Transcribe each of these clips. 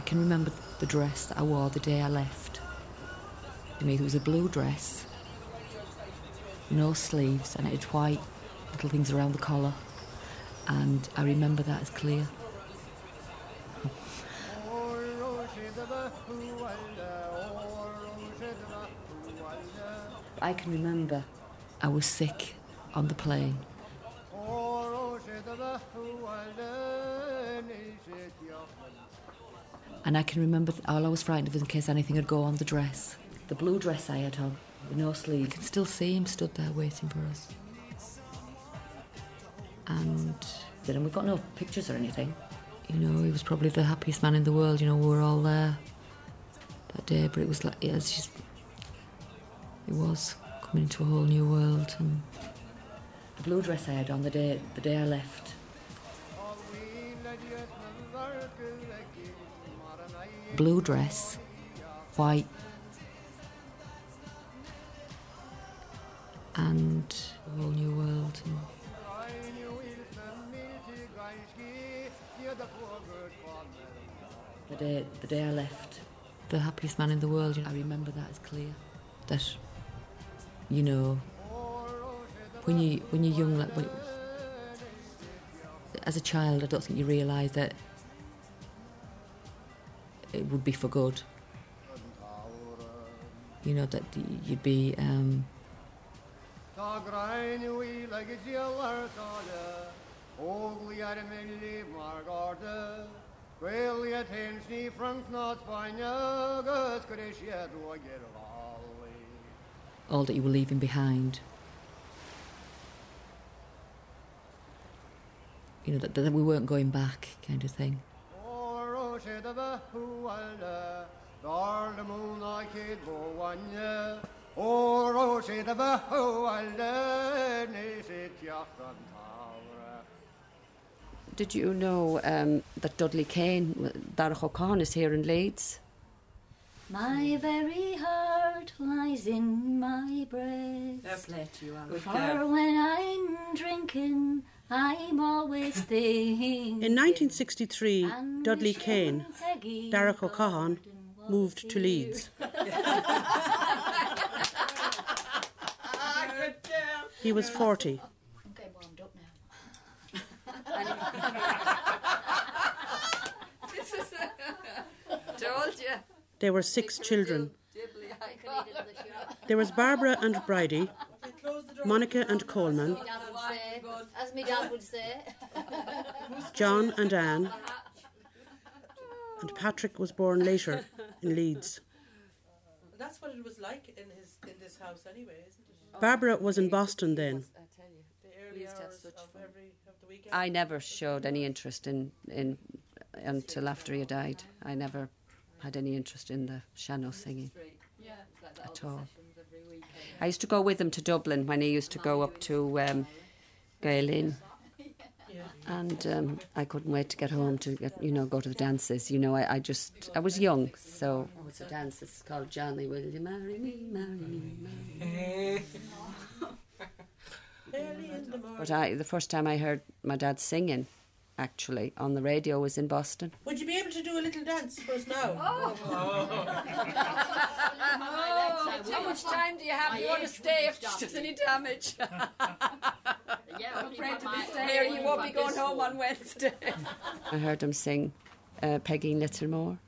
I can remember the dress that I wore the day I left. To me, it was a blue dress, no sleeves, and it had white little things around the collar. And I remember that as clear. I can remember I was sick on the plane. And I can remember all I was frightened of was in case anything would go on the dress. The blue dress I had on, with no sleeve. I can still see him stood there waiting for us. And then we've got no pictures or anything. You know, he was probably the happiest man in the world. You know, we were all there that day, but it was like, yeah, it's just, it was coming into a whole new world. And the blue dress I had on the day, the day I left, blue dress, white, and a whole new world. The day, the day I left, the happiest man in the world. I remember that as clear. That, you know, when you when you're young, like when, as a child, I don't think you realise that it would be for good. You know that you'd be. Um, all that you were leaving behind. You know that, that we weren't going back, kind of thing. Did you know um, that Dudley Kane, Darach O'Cathain, is here in Leeds? My very heart lies in my breast. Fair play to you, Alan. For when I'm drinking, I'm always thinking. In 1963, Dudley Kane, Darach O'Cathain, moved to Leeds. He was 40. I'm warmed up now. Told you. There were six children. Dibbly, I I could eat it in the shop. There was Barbara and Bridie, Monica and Coleman, Dad as my dad would say. John and Anne, and Patrick was born later in Leeds. That's what it was like in his in this house anyway, isn't it? Barbara was in Boston then. I tell you. The early used to have hours of every weekend. I never showed any interest in, in until after he died. I never had any interest in the Sean Nós singing Yeah, it's like that at all the all. sessions every weekend. I used to go with him to Dublin when he used to go up to um, Gaelin. And um, I couldn't wait to get home to get, you know, go to the dances. You know, I, I just, I was young, so. Oh, it's a dance. It's called Johnny, will you marry me, marry me, marry me. The. But I, the first time I heard my dad singing, actually, on the radio was in Boston. Would you be able to do a little dance for us now? How much time do you have? You want to stay if there's any damage? Yeah, I'm afraid to be staying here. You won't be going home on Wednesday. I heard him sing uh, Peigín Leitir Móir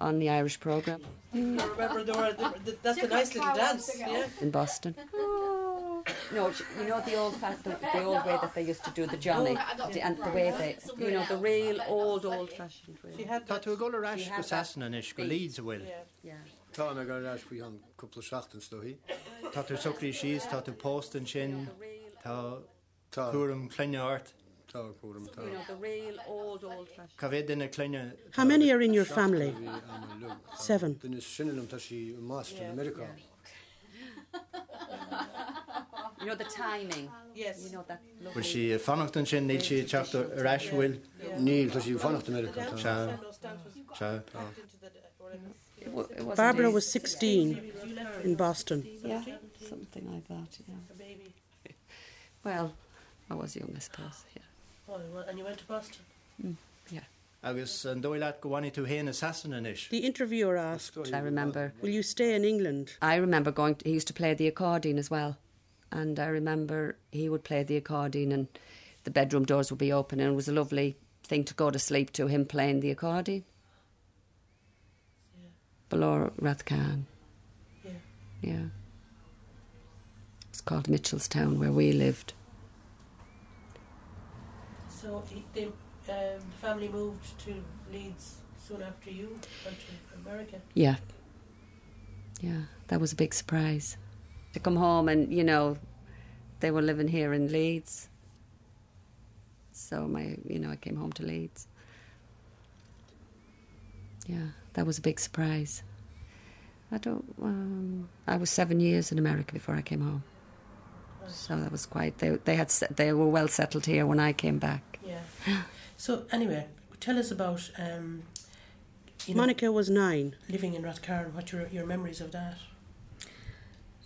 on the Irish programme I remember there were, there, were- that's a nice little dance. Yeah. in Boston. No, you know the old fa- the, the old way that they used to do the Johnny, the, and the way they, you know, the real old old fashioned She way. had Tá that. tú go leis had go that sasan an is go beat. líd a bhfuil. Yeah. Yeah. Tá me go leis faoi an cúpla seachtain stohí. Tá tú sucrí síos tá tú postan sin tá Tá cuam cleineart tá cuam. You know the real old old fashioned. Ca bhéad duna How many are in your family? Seven. Seven. Den is sinnelum tá sí Master in America. You know the timing. Yes. You know that. bhfuil si fanachtain sin níl si teachta aráis bhfuil Níl tá sí fannacht America. Dance, tá. Sha- no, Stan was se into the, whatever. It, wa- it Barbara was 16 in Boston. Yeah, something like that. Yeah. A baby. Well, I was the youngest person, Yeah. Oh, well, and you went to Boston. Mm, yeah. agus an dóileat go bhhaine tú héana assassin inis. The interviewer asked, I remember. Will you stay in England? I remember going. he used to play the accordion as well, and I remember he would play the accordion, and the bedroom doors would be open, and it was a lovely thing to go to sleep to him playing the accordion. Below Rathcan. Yeah. Yeah. It's called Mitchellstown, where we lived. So he, um, the family moved to Leeds soon after you went to America. Yeah. Yeah, that was a big surprise. To come home and, you know, they were living here in Leeds. So my, you know, I came home to Leeds. Yeah, that was a big surprise. I don't. Um, I was seven years in America before I came home, so that was quite. They they had they were well settled here when I came back. Yeah. so anyway, tell us about um, you know, Monica was nine. living in Rathcairn. What your your memories of that?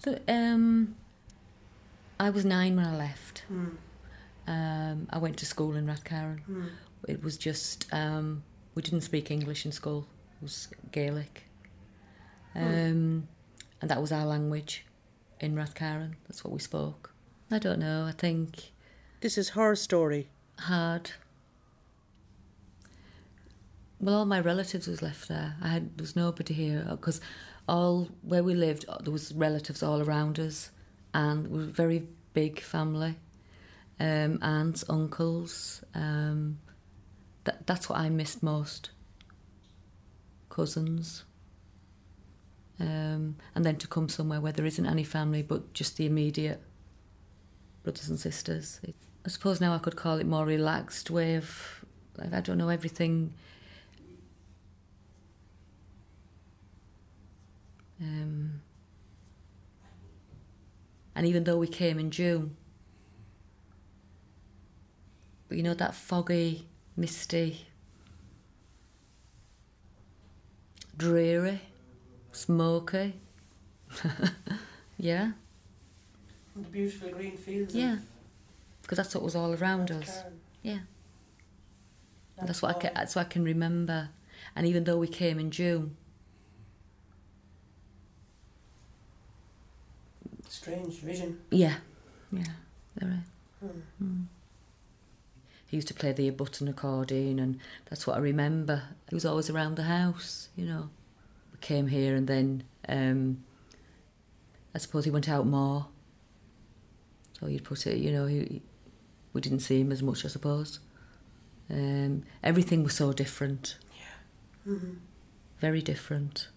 So, um, I was nine when I left. Mm. Um, I went to school in Rathcarron. Mm. It was just um, we didn't speak English in school. It was Gaelic, um, and that was our language in Rathcarron. That's what we spoke. I don't know. I think This is her story. hard. Well, all my relatives was left there. I had there was nobody here because all where we lived uh, there was relatives all around us, and we were a very big family. Um, aunts, uncles. Um, that that's what I missed most. Cousins. Um, and then to come somewhere where there isn't any family but just the immediate brothers and sisters. I suppose now I could call it more relaxed way of, I don't know, everything. Um, and even though we came in June, but you know that foggy, misty, dreary, smoky. yeah, The beautiful green fields. yeah, because that's what was all around us. Rathcairn. Yeah. And that's what I can, that's what I can remember. And even though we came in June, Strange vision. yeah, yeah, there are. Hmm. Mm. He used to play the button accordion, and that's what I remember. He was always around the house, you know. We came here, and then um, I suppose he went out more. So you'd put it, you know, he, we didn't see him as much, I suppose. Um, everything was so different, Mm-hmm. very different.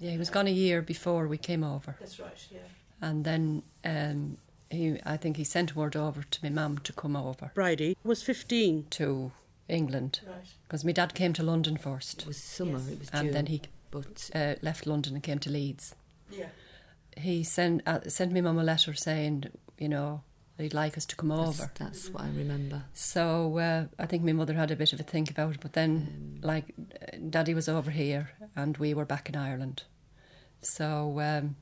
Yeah, he was gone a year before we came over. That's right. Yeah. And then um, he, I think he sent word over to my mum to come over Bridie was 15. to England Right. because my dad came to London first It was summer, Yes. it was and then he but uh, left London and came to Leeds. Yeah. He sent uh, sent me mum a letter saying, you know, he'd like us to come that's, over. that's what I remember. So uh, I think my mother had a bit of a think about it, but then, like, uh, Daddy was over here and we were back in Ireland. So um,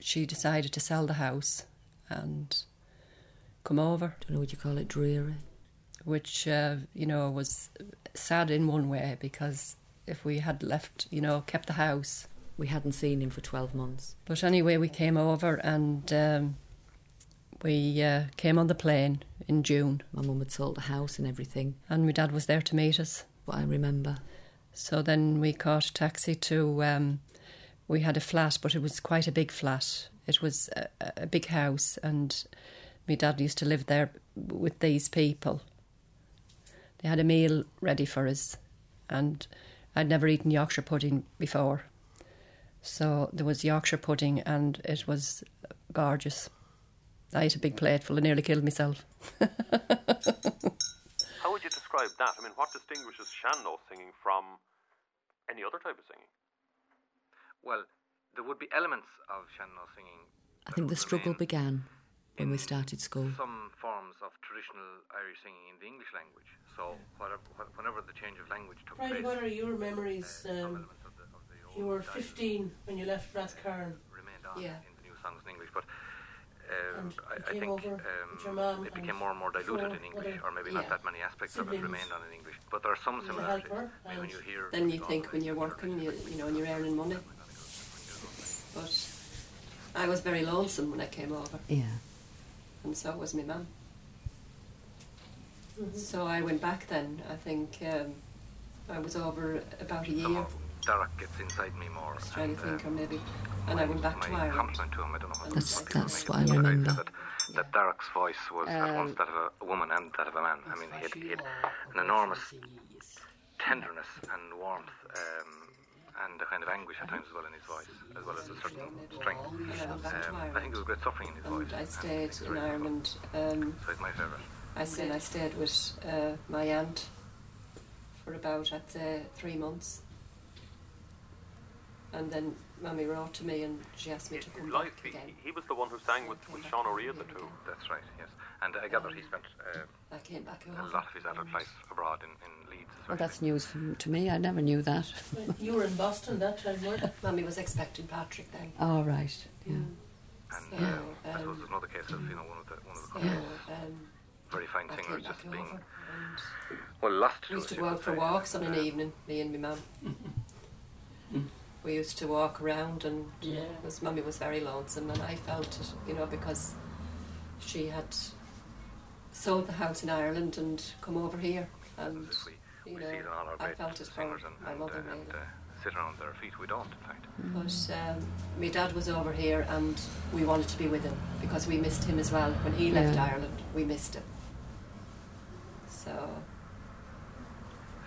she decided to sell the house and come over, Don't know what you call it, dreary. which, uh, you know, was sad in one way because if we had left, you know, kept the house. We hadn't seen him for 12 months. But anyway, we came over and um, we uh, came on the plane in June, My mum had sold the house and everything, and my dad was there to meet us. but I remember. So then we caught a taxi to. Um, we had a flat, but it was quite a big flat. It was a, a big house, and my dad used to live there with these people. They had a meal ready for us, and I'd never eaten Yorkshire pudding before. So there was Yorkshire pudding, and it was gorgeous. I ate a big plateful and nearly killed myself. How would you describe that? I mean, what distinguishes Sean Nós singing from any other type of singing? Well, there would be elements of Sean Nós singing. I think the struggle began when we started school. Some forms of traditional Irish singing in the English language. So, whatever, whenever the change of language took Right. place, What are your memories? uh, Um, of the, of the you were 15 when you left Rathcairn. remained on Yeah. in the new songs in English. But uh, I, I think um, with your mum it became more and more diluted in English, or maybe Yeah. not that many aspects of it remained on in English. But there are some similarities. I mean, when you hear Then you think when you're working, you, you know, and you're earning money. But I was very lonesome when I came over, Yeah. and so was my mum. Mhm. So I went back then. I think um, I was over about a year. Derek gets inside me more. I was trying to think, um, or maybe, and I went back to Ireland. to him, I don't know That's- what that's what I remember. That, that Derek's voice was at once Um, that of a, a woman and that of a man. I mean, he had, he had an enormous tenderness and warmth um, and a kind of anguish at times as well in his voice, as well as a certain strength. I went back to Um, I think there was great suffering in his voice. I stayed in Ireland. Um. So it's my favourite. I said I stayed with uh, my aunt for about I'd say three months, and then Mummy wrote to me and she asked me to come Live, back he, again. he was the one who sang with, with Sean O'Riada two. That's right, yes. And I gather he spent uh, I came back a lot of his adult life abroad in, in Leeds. Well, that's news from, to me. I never knew that. You were in Boston that time, weren't you? Mummy was expecting Patrick then. All right. Yeah. And So, uh, I suppose um, another case of you know one of the one of the so um, very fine I came singers back just being And well lost. we used to us, go out for walks on an evening, me and my mum. We used to walk around, and Yeah. because Mummy was very lonesome, and I felt it, you know, because she had sold the house in Ireland and come over here, and we, you we know, see it on our I felt it for singers my mother uh, really. and uh, sit around their feet. We don't, in fact. But um, my dad was over here and we wanted to be with him because we missed him as well. When he left Yeah. Ireland, we missed him. So,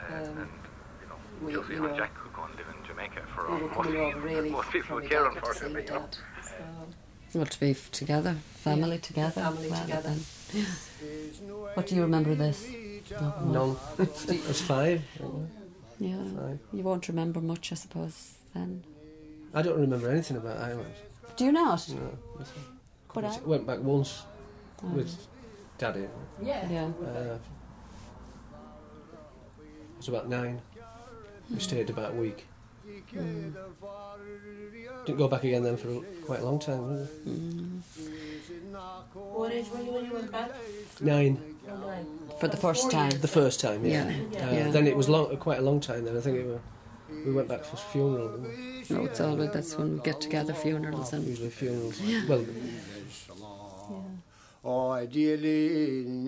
Uh, Um, and you know, we- Josie you know, Jack could go and live in Jamaica for we were most, coming over really most people would care, dad to see my unfortunately. you know. So, Well, to be together, family together. family together. than- What do you remember of this? None. I was five. Yeah. Five. You won't remember much, I suppose, then. I don't remember anything about Ireland. Do you not? No. But I- went back once with Daddy. Yeah. Yeah. Uh, I was about nine. We stayed about a week. Didn't go back again then for quite a long time. Was it? What age were you when you went back? Nine. Oh, nine. For the first time. The first time, yeah. Yeah. Uh, Yeah. Then it was long, quite a long time. Then I think it were, we went back for funeral. didn't we? No, it's always that's when we get together, funerals and Usually funerals. Well, Aydilin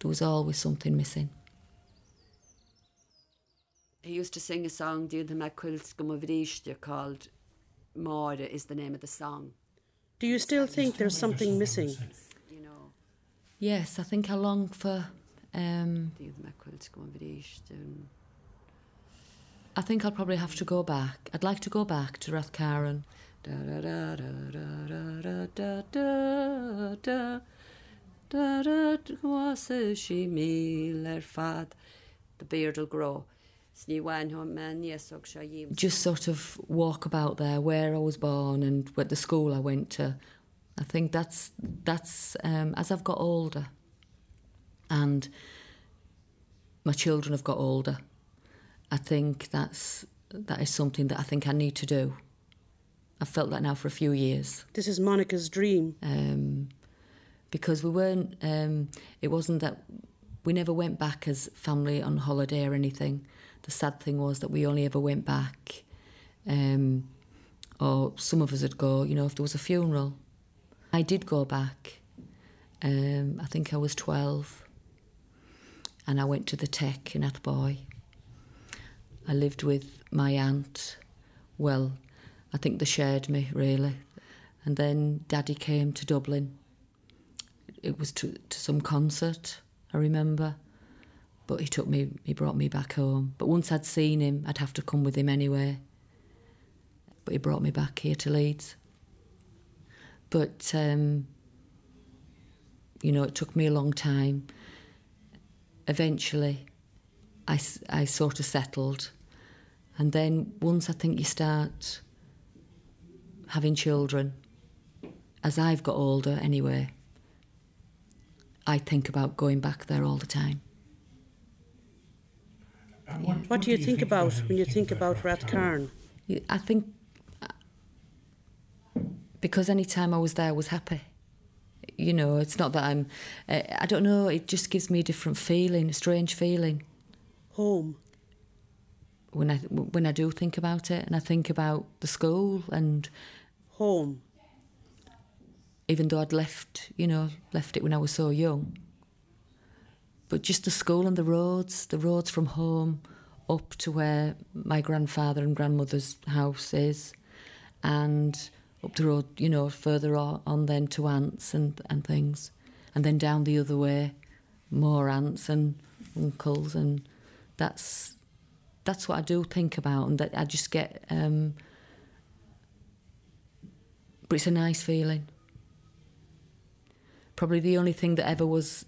there was always something missing. He used to sing a song, Dúnta me quilt go called Máda is the name of the song. Do you still think there's something missing? Yes, I think I long for. Um, Dúnta me quilt. I think I'll probably have to go back. I'd like to go back to Rathcairn the beard will grow. Just sort of walk about there, where I was born and what the school I went to. I think that's that's um, as I've got older, and my children have got older. I think that's that is something that I think I need to do. I've felt that now for a few years. This is Monica's dream. Um, because we weren't. Um, it wasn't that we never went back as family on holiday or anything. The sad thing was that we only ever went back, um, or some of us would go. You know, if there was a funeral, I did go back. Um, I think I was twelve, and I went to the Tech in Athboy. I lived with my aunt. Well, I think they shared me really. And then Daddy came to Dublin. It was to, to some concert, I remember. But he took me, he brought me back home. But once I'd seen him, I'd have to come with him anyway. but he brought me back here to Leeds. But um, you know, it took me a long time. Eventually, I, I sort of settled. And then once I think you start having children, as I've got older anyway, I think about going back there all the time. What, do you think about when you think about Rathcairn? I think uh, because any time I was there, I was happy. You know, it's not that I'm. Uh, I don't know. It just gives me a different feeling, a strange feeling. Home. When I when I do think about it, and I think about the school and home. Even though I'd left, you know, left it when I was so young. But just the school and the roads, the roads from home up to where my grandfather and grandmother's house is, and up the road, you know, further on, then to aunts and, and things, and then down the other way, more aunts and uncles, and that's that's what I do think about, and that I just get. Um, but it's a nice feeling. Probably the only thing that ever was,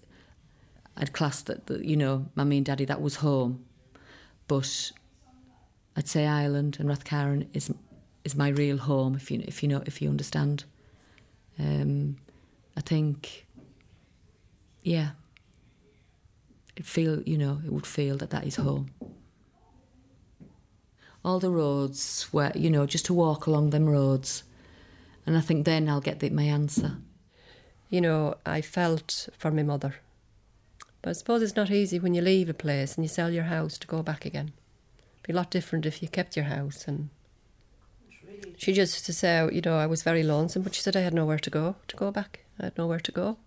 I'd classed that, that you know, mummy and daddy, that was home. But I'd say Ireland and Rathcarron is is my real home. If you if you know if you understand. Um, I think. Yeah. It feel you know it would feel that that is home. All the roads where you know just to walk along them roads, and I think then I'll get the, my answer. You know, I felt for my mother. But I suppose it's not easy when you leave a place and you sell your house to go back again. It'd be a lot different if you kept your house and she just used to say, you know, I was very lonesome, but she said I had nowhere to go to go back. I had nowhere to go.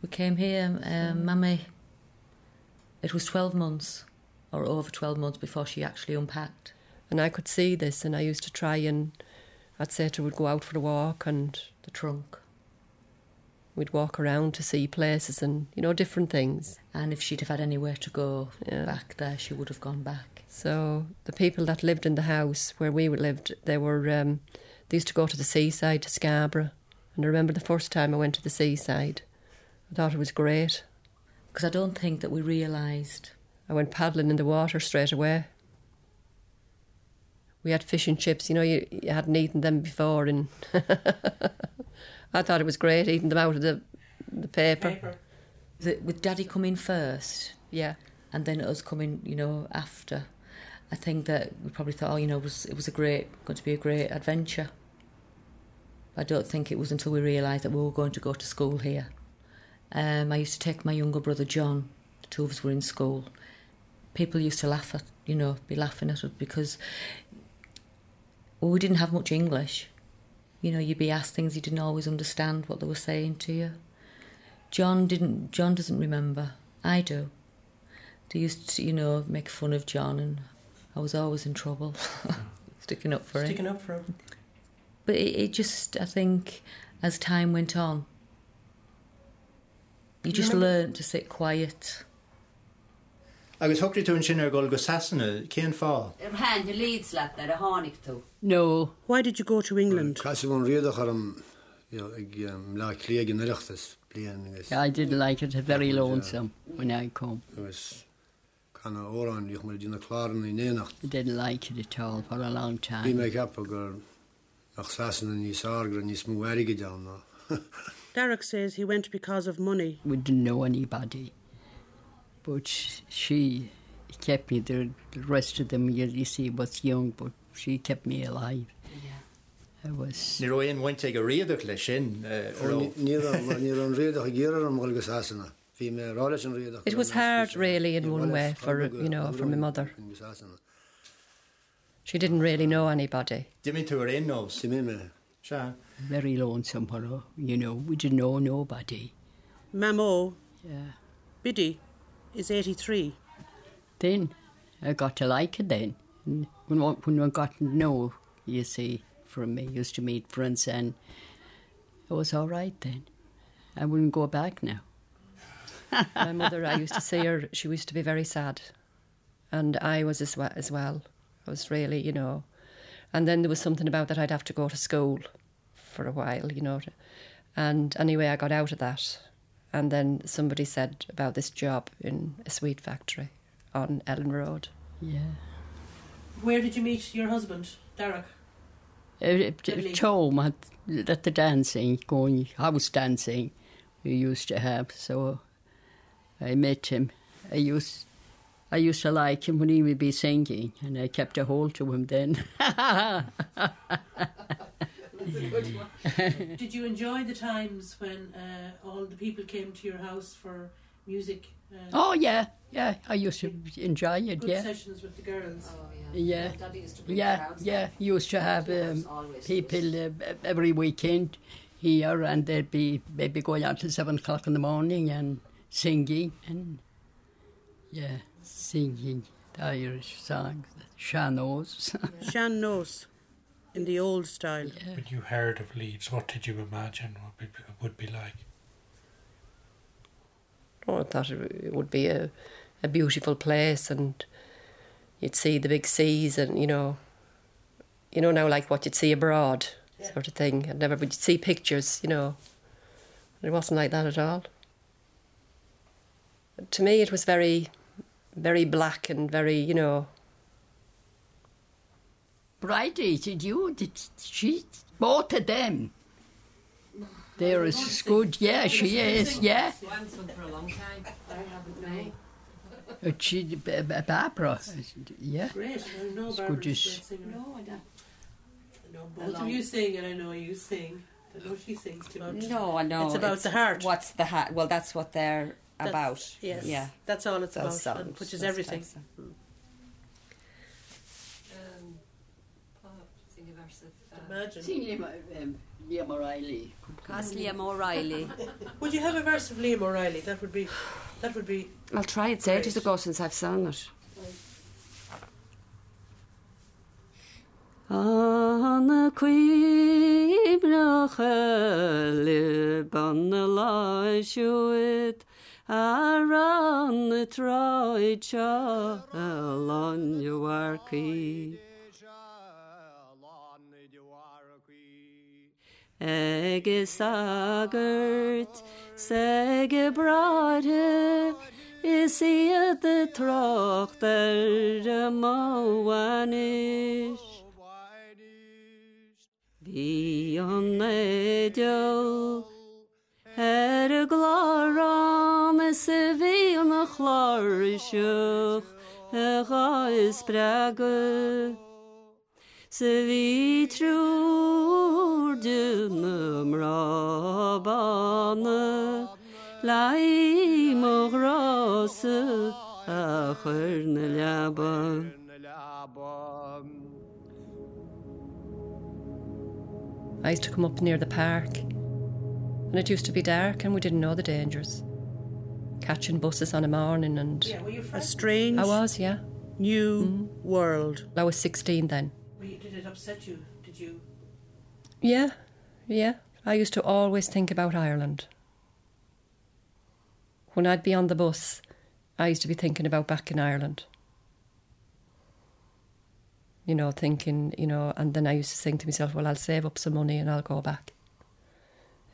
We came here, um, Mummy. It was 12 months, or over 12 months before she actually unpacked. And I could see this, and I used to try and I'd say to her, we'd go out for a walk and the trunk. We'd walk around to see places and, you know, different things. And if she'd have had anywhere to go back there, she would have gone back. So the people that lived in the house where we lived, they were um, they used to go to the seaside to Scarborough. And I remember the first time I went to the seaside, I thought it was great. Because I don't think that we realised. I went paddling in the water straight away. We had fish and chips, you know, you, you hadn't eaten them before, and I thought it was great eating them out of the the paper. Paper. The, with Daddy coming first, Yeah. and then us coming, you know, after. I think that we probably thought, oh, you know, it was it was a great, going to be a great adventure. I don't think it was until we realised that we were going to go to school here. Um, I used to take my younger brother John. The two of us were in school. People used to laugh at, you know, be laughing at us because well, we didn't have much English. You know, you'd be asked things you didn't always understand what they were saying to you. John didn't. John doesn't remember. I do. They used to, you know, make fun of John, and I was always in trouble, sticking up for Sticking him. Sticking up for him. But it, it just, I think, as time went on, you just remember- learned to sit quiet. Agus thugtaí tú an sin ar ggóil go sasanna céan fá. Hand leads like that, a hánig tú. No. Why did you go to England? Cos bhn riadach am ag um, le légan iireachtas blian agus I didn't like it, very uh, lonesome when I come. agus chuna órán dioch mar dúna chláran í néanacht. I didn't like it at all for a long Bhí time. mé cap gur nach sasanna níos ágra níos mú aige dean ná. Derek says he went because of money. We didn't know anybody. But she kept me, there. the rest of them, you, you see, was young, but she kept me alive. I was. Ní roion bhaint ag go réadach le sin uh, Ní ní an réadach a ggéar am ghil go sasanna. Bhí mé rála an réadach. It was hard, really, in one way, for you know, for my mother. She didn't really know anybody. Dimmi tú ar aon nós. Dimmi me. Se. Very lonesome for her, you know. We didn't know nobody. Mamo, Yeah. Biddy, is 83. Then I got to like it then. And when, one- when I got to know, you see, from me, used to meet friends and it was all right then. I wouldn't go back now. My mother, I used to see her, she used to be very sad. And I was as well, as well. I was really, you know. And then there was something about that I'd have to go to school for a while, you know. And anyway, I got out of that. And then somebody said about this job in a sweet factory on Ellen Road. Yeah. Where did you meet your husband, Derek? Eh, eh, at home at, at the dancing, going house dancing we used to have. So I met him. I used I used to like him when he would be singing, and I kept a hold to him then. Did you enjoy the times when uh, all the people came to your house for music? Uh, oh yeah, yeah. I used to enjoy it. good Yeah. sessions with the girls. Oh, Yeah, Daddy used to bring yeah, yeah. Used to have um, people uh, every weekend here, and they'd be maybe going out till seven o'clock in the morning and singing and yeah, singing the Irish songs, Shanos. Sean Nós in the old style. When you heard of Leeds, what did you imagine what it would be like? Oh, I thought it it would be a, a beautiful place and you'd see the big seas and, you know, you know now like what you'd see abroad sort of thing. I'd never, but you'd see pictures, you know. It wasn't like that at all. To me, it was very, very black and very, you know, Bridie, did you? Did she? Both of them. They're as good. Yeah, she is. Yeah. One sung for a long time. I haven't known. Uh, She, B- B- Barbara. Yeah. Great. I know As Barbara's good a as- great. No, I don't. I know both of you sing, and I know you sing. I know she sings too. No, I know. It's about the heart. What's the heart? Well, that's what they're That's- about. Yes. Yeah. That's all it's Those about, songs, which is those everything. types of- Um, Paul, sing a verse of. Uh, Imagine. Sing Liam, um, Liam O'Reilly. That's Liam O'Reilly. Would you have a verse of Liam O'Reilly? That would be. That would be. I'll try. It's Great. ages ago since I've sung it. Anna cuibrach ban na láisiúid aran na troid seo an joharcaí. Agus agart sege brathe is iad de a máhanis. Bhí an éideal ar a glárán is an na chláiriseach a gá is brega. Sa bhí trúr de na mrábána Lai mórrása a chur na leaba. I used to come up near the park, and it used to be dark, and we didn't know the dangers. Catching buses on a morning, and Yeah, were you A frightened? strange I was, yeah. new mm-hmm. world. I was 16 then. Did it upset you? Did you? Yeah, yeah. I used to always think about Ireland. When I'd be on the bus, I used to be thinking about back in Ireland. You know, thinking, you know, and then I used to think to myself, well, I'll save up some money and I'll go back.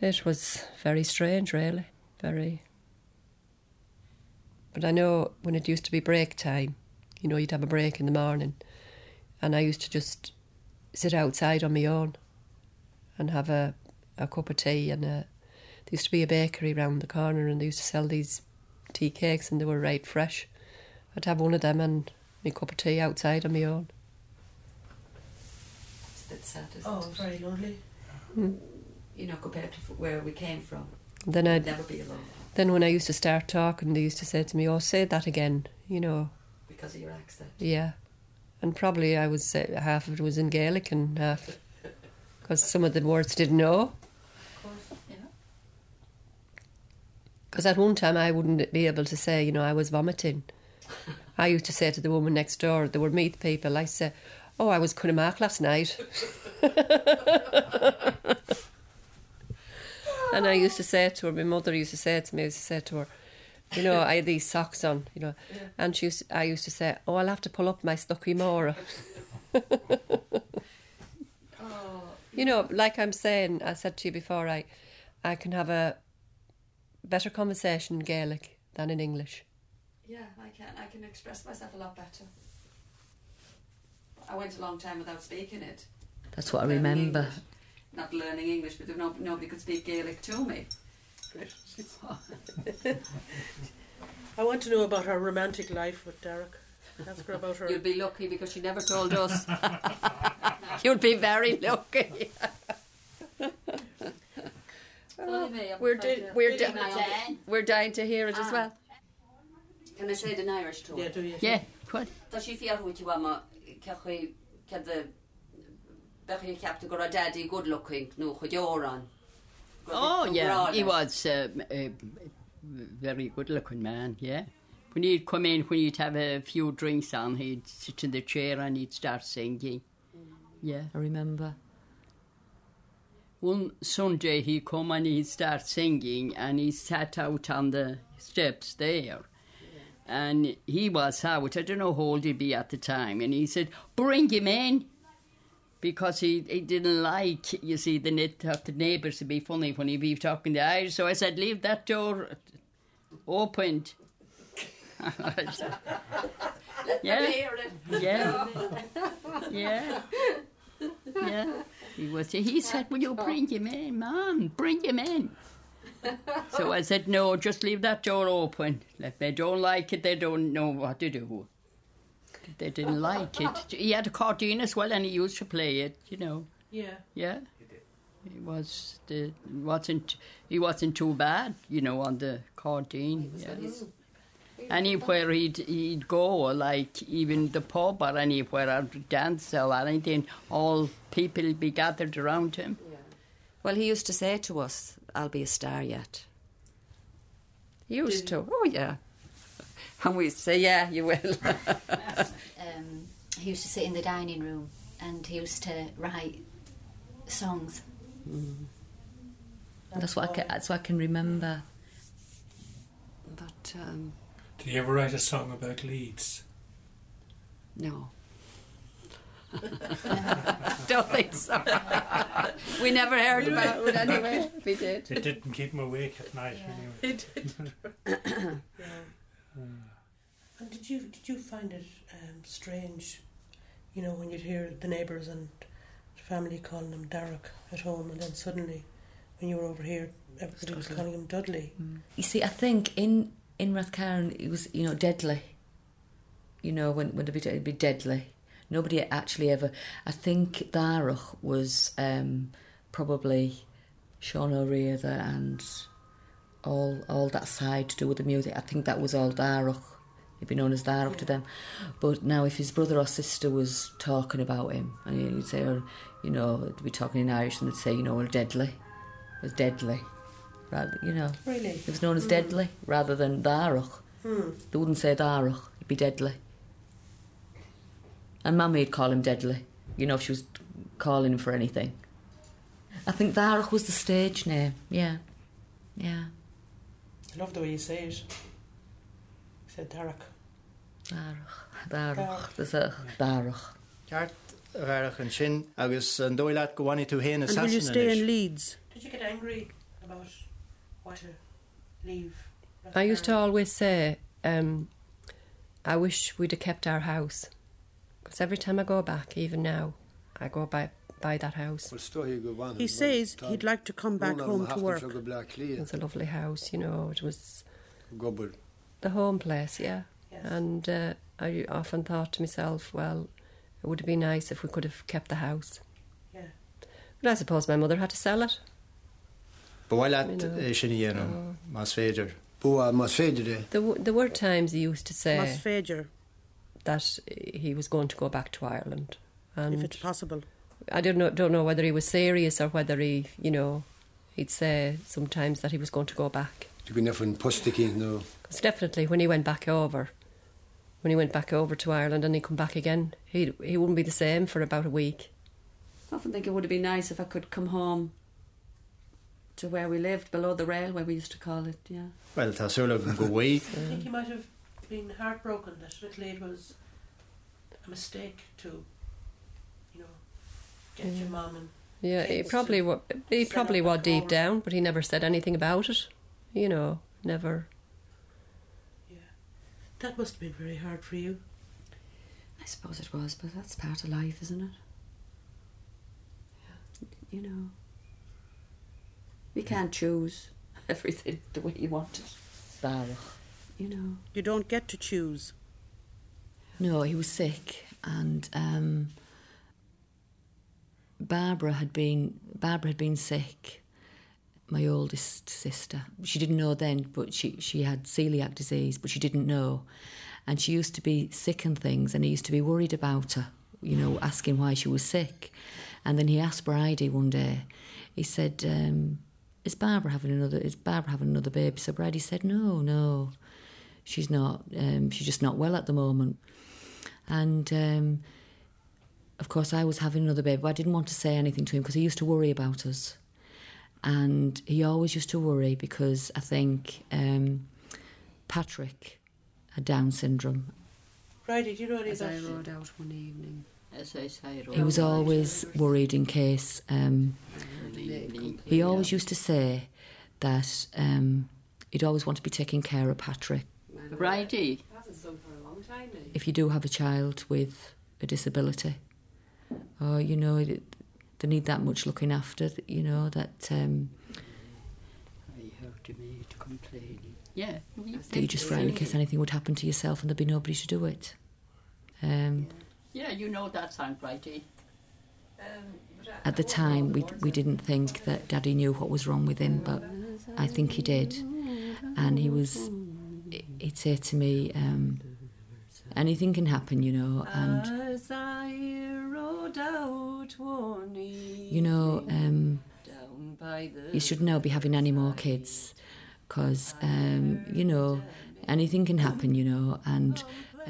It was very strange, really. Very. But I know when it used to be break time, you know, you'd have a break in the morning, and I used to just sit outside on my own and have a, a cup of tea and a, there used to be a bakery round the corner and they used to sell these tea cakes and they were right fresh. I'd have one of them and my cup of tea outside on my own. It's a bit sad, isn't Oh, it? very lonely. You know, compared to where we came from. Then I'd never be alone then when I used to start talking, they used to say to me, "Oh, say that again," you know. because of your accent. Yeah, and probably I was uh, half of it was in Gaelic and half because some of the words didn't know. Of course, yeah. Because at one time I wouldn't be able to say, you know, I was vomiting. I used to say to the woman next door, there were meat people, I say, oh, I was Cunnamark last night. and I used to say to her, my mother used to say to me, I used to say to her, you know, I had these socks on, you know, and she used, I used to say, oh, I'll have to pull up my stucky mora. You know, like I'm saying, I said to you before, I, I can have a better conversation in Gaelic than in English. Yeah, I can. I can express myself a lot better. I went a long time without speaking it. That's what I Learning remember. English. Not learning English, but no, nobody could speak Gaelic to me. I want to know about her romantic life with Derek. Ask her about her. You'd be lucky because she never told us. You'd be very lucky. we're, di- we're, di- we're dying to hear it as well. Can I say it in Irish too? Yeah, do you? Yeah, quite. Tá sí fiarúti ama ce ce becha ceapta go a daddy good looking nó chu deórán. Oh, yeah, he was uh, a very good looking man, yeah. When he'd come in, when he'd have a few drinks on, he'd sit in the chair and he'd start singing. Yeah. I remember. One Sunday he'd come and he'd start singing and he sat out on the steps there. And he was out, I don't know how old he'd be at the time, and he said, Bring him in. Because he, he didn't like, you see, the, the neighbours would be funny when he'd be talking to Irish. So I said, Leave that door opened. yeah. Yeah. Yeah. Yeah. He was. He said, "Will you bring him in, Mom? Bring him in." So I said, "No, just leave that door open. If they don't like it, they don't know what to do." They didn't like it. He had a accordion as well, and he used to play it. You know. Yeah. Yeah. He was the wasn't he wasn't too bad, you know, on the accordion. Yeah. Anywhere he'd he'd go, like even the pub or anywhere or dance or anything, all people be gathered around him. Well, he used to say to us, I'll be a star yet. He used to. Oh, yeah. And we used to say, yeah, you will. um, he used to sit in the dining room and he used to write songs. That's what I can, that's what I can remember. But um, Did you ever write a song about Leeds? no. Don't think so. we never heard about it anyway. We did. It didn't keep him awake at night anyway. It did. yeah. And did you did you find it um, strange, you know, when you'd hear the neighbours and the family calling him Derek at home, and then suddenly, when you were over here, everybody was calling him Dudley. You see, I think in in Rathcarron it was you know deadly. You know when when it'd be, it'd be deadly. Nobody actually ever. I think Darach was um, probably Sean O'Riada and all all that side to do with the music. I think that was all Darach. He'd be known as Darach to them. But now, if his brother or sister was talking about him, and he'd say, or you know, they'd be talking in Irish, and they'd say, you know, well, deadly, it was deadly, rather, you know. Really? It was known as Mm. deadly rather than Darach. Hmm. They wouldn't say Darach, it'd be deadly. And Mummy'd call him deadly, you know, if she was calling him for anything. I think Darach was the stage name, yeah. Yeah, I love the way you say it. You said Derek. Darach. Darach. There's a Darach. Ceart bharach an sin agus an dóilead go bhhaine tú héana And will you stay in Leeds? Did you get angry about why to leave? I used to always say, um, I wish we'd have kept our house. Because every time I go back, even now, I go by by that house. He says he'd like to come back home to work. It was a lovely house, you know. It was the home place, yeah. And uh, I often thought to myself, well, it would have been nice if we could have kept the house. Yeah. But I suppose my mother had to sell it. Bhhaile You know. é sin dhéanam más féidir. Bua mas féidir é. Uh, uh, there, there were times he used to say Mas féidir. that he was going to go back to Ireland. And If it's possible. I don't know, don't know whether he was serious or whether he, you know, he'd say sometimes that he was going to go back. Tu bin nefn postiki no. Because definitely when he went back over, when he went back over to Ireland and he come back again, he he wouldn't be the same for about a week. I often think it would have been nice if I could come home to where we lived, below the railway, we used to call it, yeah. Well, tá súla go bhí I think he might have been heartbroken that Little Aid was a mistake to, you know, get your mum and Yeah, he probably wa- he probably was deep down, but he never said anything about it. You know, never. Yeah, that must have been very hard for you. I suppose it was, but that's part of life, isn't it? Yeah. You know, you can't choose everything the way you want it. Barbara. You know. You don't get to choose. No, he was sick, and um, Barbara had been Barbara had been sick. My oldest sister. She didn't know then, but she she had celiac disease, but she didn't know, and she used to be sick and things, and he used to be worried about her. You know, asking why she was sick, and then he asked Bridie one day. He said. Um, is Barbara having another? Is Barbara having another baby? So Brady said, no, no, she's not. Um, she's just not well at the moment. And um, of course, I was having another baby. But I didn't want to say anything to him because he used to worry about us, and he always used to worry because I think um, Patrick had Down syndrome. Right, did you know any As of I that? rode out one evening. As I say, He was always worried in case. Um, he always used to say that um, he'd always want to be taking care of Patrick. Righty. if you do have a child with a disability, or you know they need that much looking after, you know that um, I heard him made complaining. Yeah. that you just frightened in case anything would happen to yourself and there'd be nobody to do it. Um, Yeah, you know that sound, Righty. at the time, we we didn't think that Daddy knew what was wrong with him, but I think he did, and he was. He'd say to me, um, "Anything can happen, you know," and As I rode out one you know. Um, down by the you shouldn't now be having any more kids because um, you know anything can happen you know and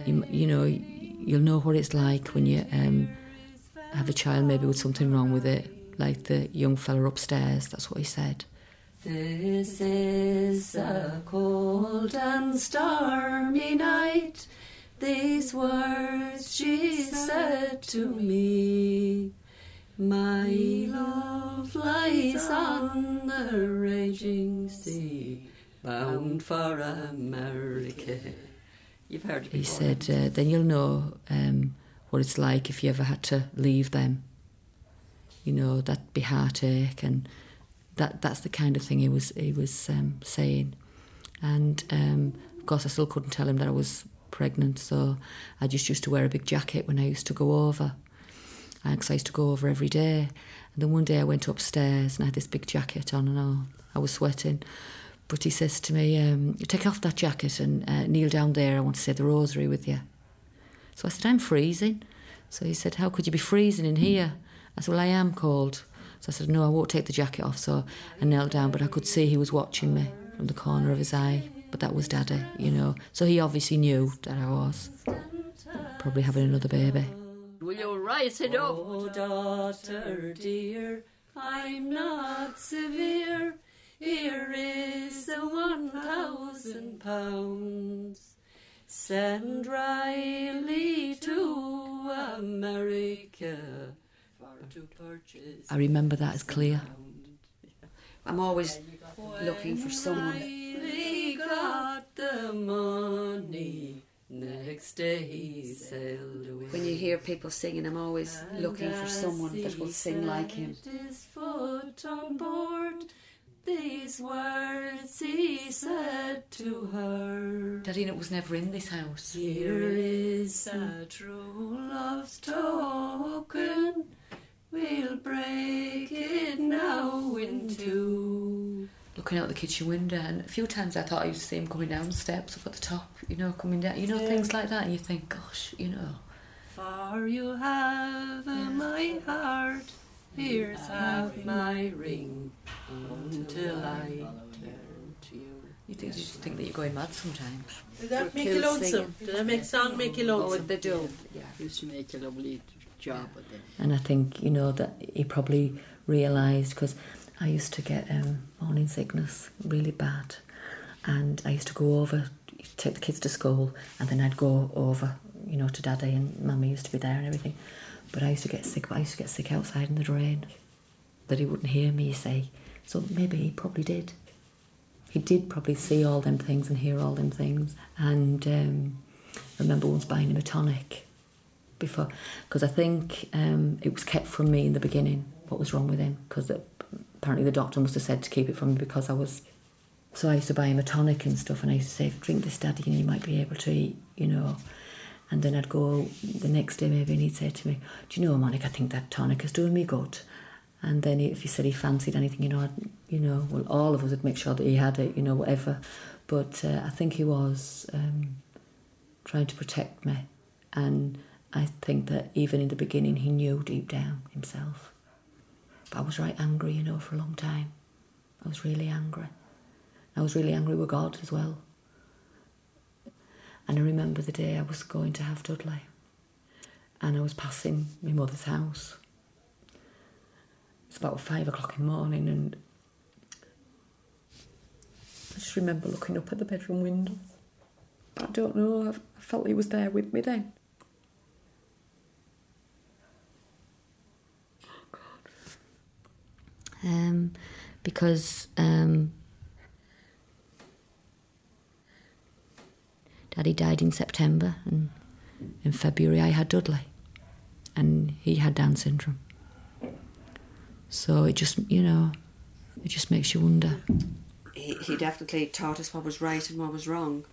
you, you know you'll know what it's like when you um, have a child maybe with something wrong with it like the young fella upstairs that's what he said This is a cold and stormy night. These words she said to me. My love lies on the raging sea, bound for America. You've heard he said uh, then you'll know um, what it's like if you ever had to leave them. You know that'd be heartache and that that's the kind of thing he was he was um, saying. And um, of course I still couldn't tell him that I was pregnant so I just used to wear a big jacket when I used to go over. Because I used to go over every day. And then one day I went upstairs and I had this big jacket on and all. I was sweating but he says to me um, take off that jacket and uh, kneel down there. I want to say the rosary with you. So I said I'm freezing. So he said how could you be freezing in here? I said well I am cold. So I said no I won't take the jacket off. So I knelt down but I could see he was watching me from the corner of his eye. But that was daddy you know. So he obviously knew that I was probably having another baby. Will you rise it up? Oh, daughter dear, I'm not severe. Here is the one thousand pounds. Send Riley to America to purchase. I remember that as clear I'm always looking for someone. Riley got the money. Next day he sailed away. When you hear people singing, I'm always looking for someone that will sing like him. His foot on board. These words he said to her. Daddy it was never in this house Here is a true love's token. We'll break it now in two. looking out the kitchen window and a few times I thought I used to see him coming down the steps up at the top you know coming down you know Yeah. things like that and you think gosh you know For you have uh, my heart. Here's half my ring until I turn to you. you think you think that you're going mad sometimes Did that make you lonesome? singing. Did that make song make you lonesome? Oh, lonesome? they do. Yeah. Used to make a lovely job of it. and I think you know that he probably realised because I used to get um, morning sickness really bad and I used to go over take the kids to school and then I'd go over you know to daddy and mummy used to be there and everything but I used to get sick but I used to get sick outside in the drain that he wouldn't hear me, you see. So maybe he probably did. He did probably see all them things and hear all them things. And um, I remember once buying him a tonic before, because I think um, it was kept from me in the beginning what was wrong with him, because apparently the doctor must have said to keep it from me because I was. So I used to buy him a tonic and stuff, and I used to say, drink this, daddy, and you might be able to eat, you know. And then I'd go the next day maybe and he'd say to me, Do you know, Monica, I think that tonic is doing me good. And then if he said he fancied anything, you know, I'd, you know, well, all of us would make sure that he had it, you know, whatever. But uh, I think he was um, trying to protect me. And I think that even in the beginning, he knew deep down himself. But I was right angry, you know, for a long time. I was really angry. I was really angry with God as well. And I remember the day I was going to have Dudley, and I was passing my mother's house. It's about five o'clock in the morning, and I just remember looking up at the bedroom window. But I don't know, I felt he was there with me then. Um, because um, Daddy died in September, and in February I had Dudley, and he had Down syndrome. So it just, you know, it just makes you wonder. He, he definitely taught us what was right and what was wrong.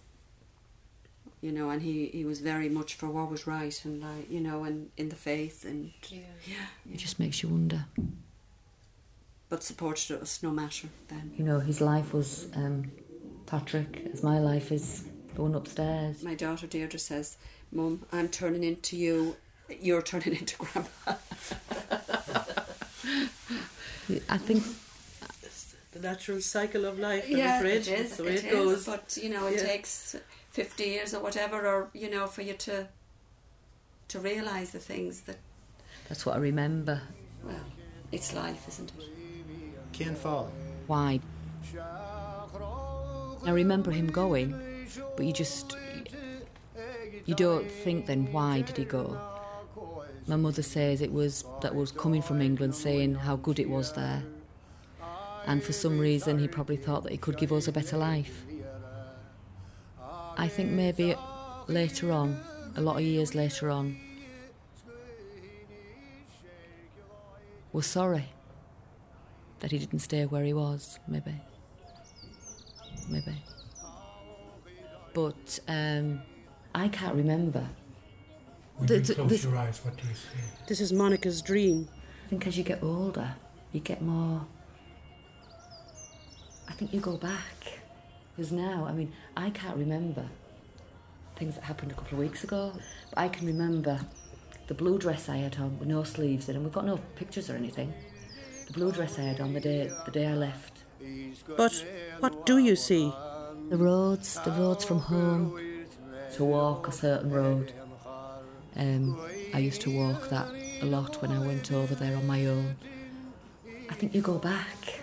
You know, and he, he was very much for what was right and like you know, and in the faith and yeah, It just makes you wonder. But supported us no matter then. You know, his life was um, Patrick, as my life is going upstairs. My daughter Deirdre says, Mum, I'm turning into you, you're turning into Grandma. I think the natural cycle of life. I'm yeah, afraid. it is. That's the way it it, goes. is, But you know, it Yeah. takes fifty years or whatever, or you know, for you to to realise the things that. That's what I remember. Well, it's life, isn't it? Cian Fall. Why? I remember him going, but you just. You don't think then, why did he go? My mother says it was that was coming from England saying how good it was there. And for some reason, he probably thought that he could give us a better life. I think maybe later on, a lot of years later on, was sorry that he didn't stay where he was, maybe. Maybe. But um, I can't remember. When The- you close this- your eyes, what do you see? This is Monica's dream. I think as you get older, you get more. I think you go back. Because now, I mean, I can't remember things that happened a couple of weeks ago, but I can remember the blue dress I had on with no sleeves in, and we've got no pictures or anything. The blue dress I had on the day the day I left. But what do you see? The roads, the roads from home to walk a certain road. Um, I used to walk that a lot when I went over there on my own. I think you go back,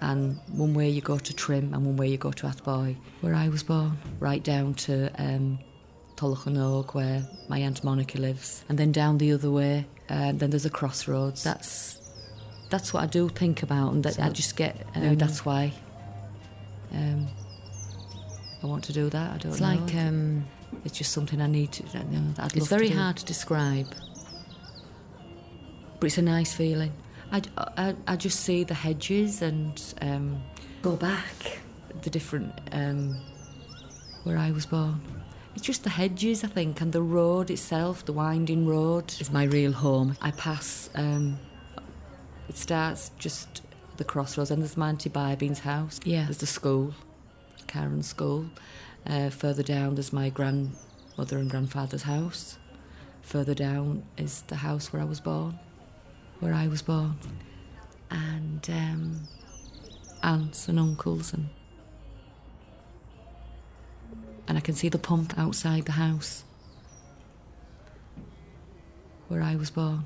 and one way you go to Trim, and one way you go to Athboy, where I was born, right down to um, where my aunt Monica lives, and then down the other way. And then there's a crossroads. That's that's what I do think about, and that I just get. Um, that's why. Um, I want to do that. I don't It's know. like, um, it's just something I need to. You know, I'd It's very to hard to describe, but it's a nice feeling. I, I, I just see the hedges and um, go back the different um, where I was born. It's just the hedges, I think, and the road itself, the winding road, is my real home. I pass. Um, it starts just at the crossroads, and there's auntie Bybean's house. Yeah. There's the school, Karen's school. Uh, further down, there's my grandmother and grandfather's house. Further down is the house where I was born, where I was born, and um, aunts and uncles and and I can see the pump outside the house where I was born.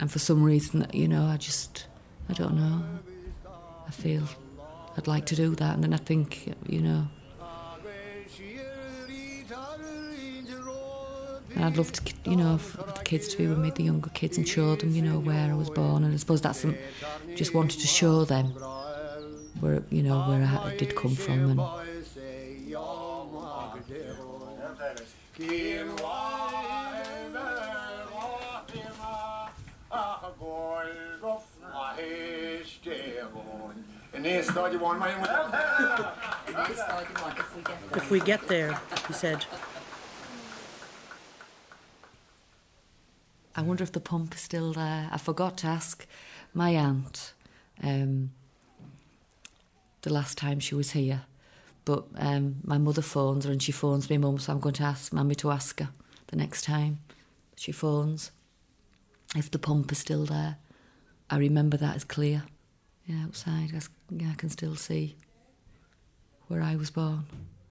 And for some reason, you know, I just, I don't know. I feel I'd like to do that, and then I think, you know, And I'd love to, you know, for the kids to be with me, the younger kids, and show them, you know, where I was born. And I suppose that's some, just wanted to show them where, you know, where I did come from. And If we get there, he said. I wonder if the pump is still there. I forgot to ask my aunt um, the last time she was here. But um, my mother phones her and she phones me mum, so I'm going to ask Mummy to ask her the next time she phones if the pump is still there. I remember that as clear. Outside, I, I can still see where I was born.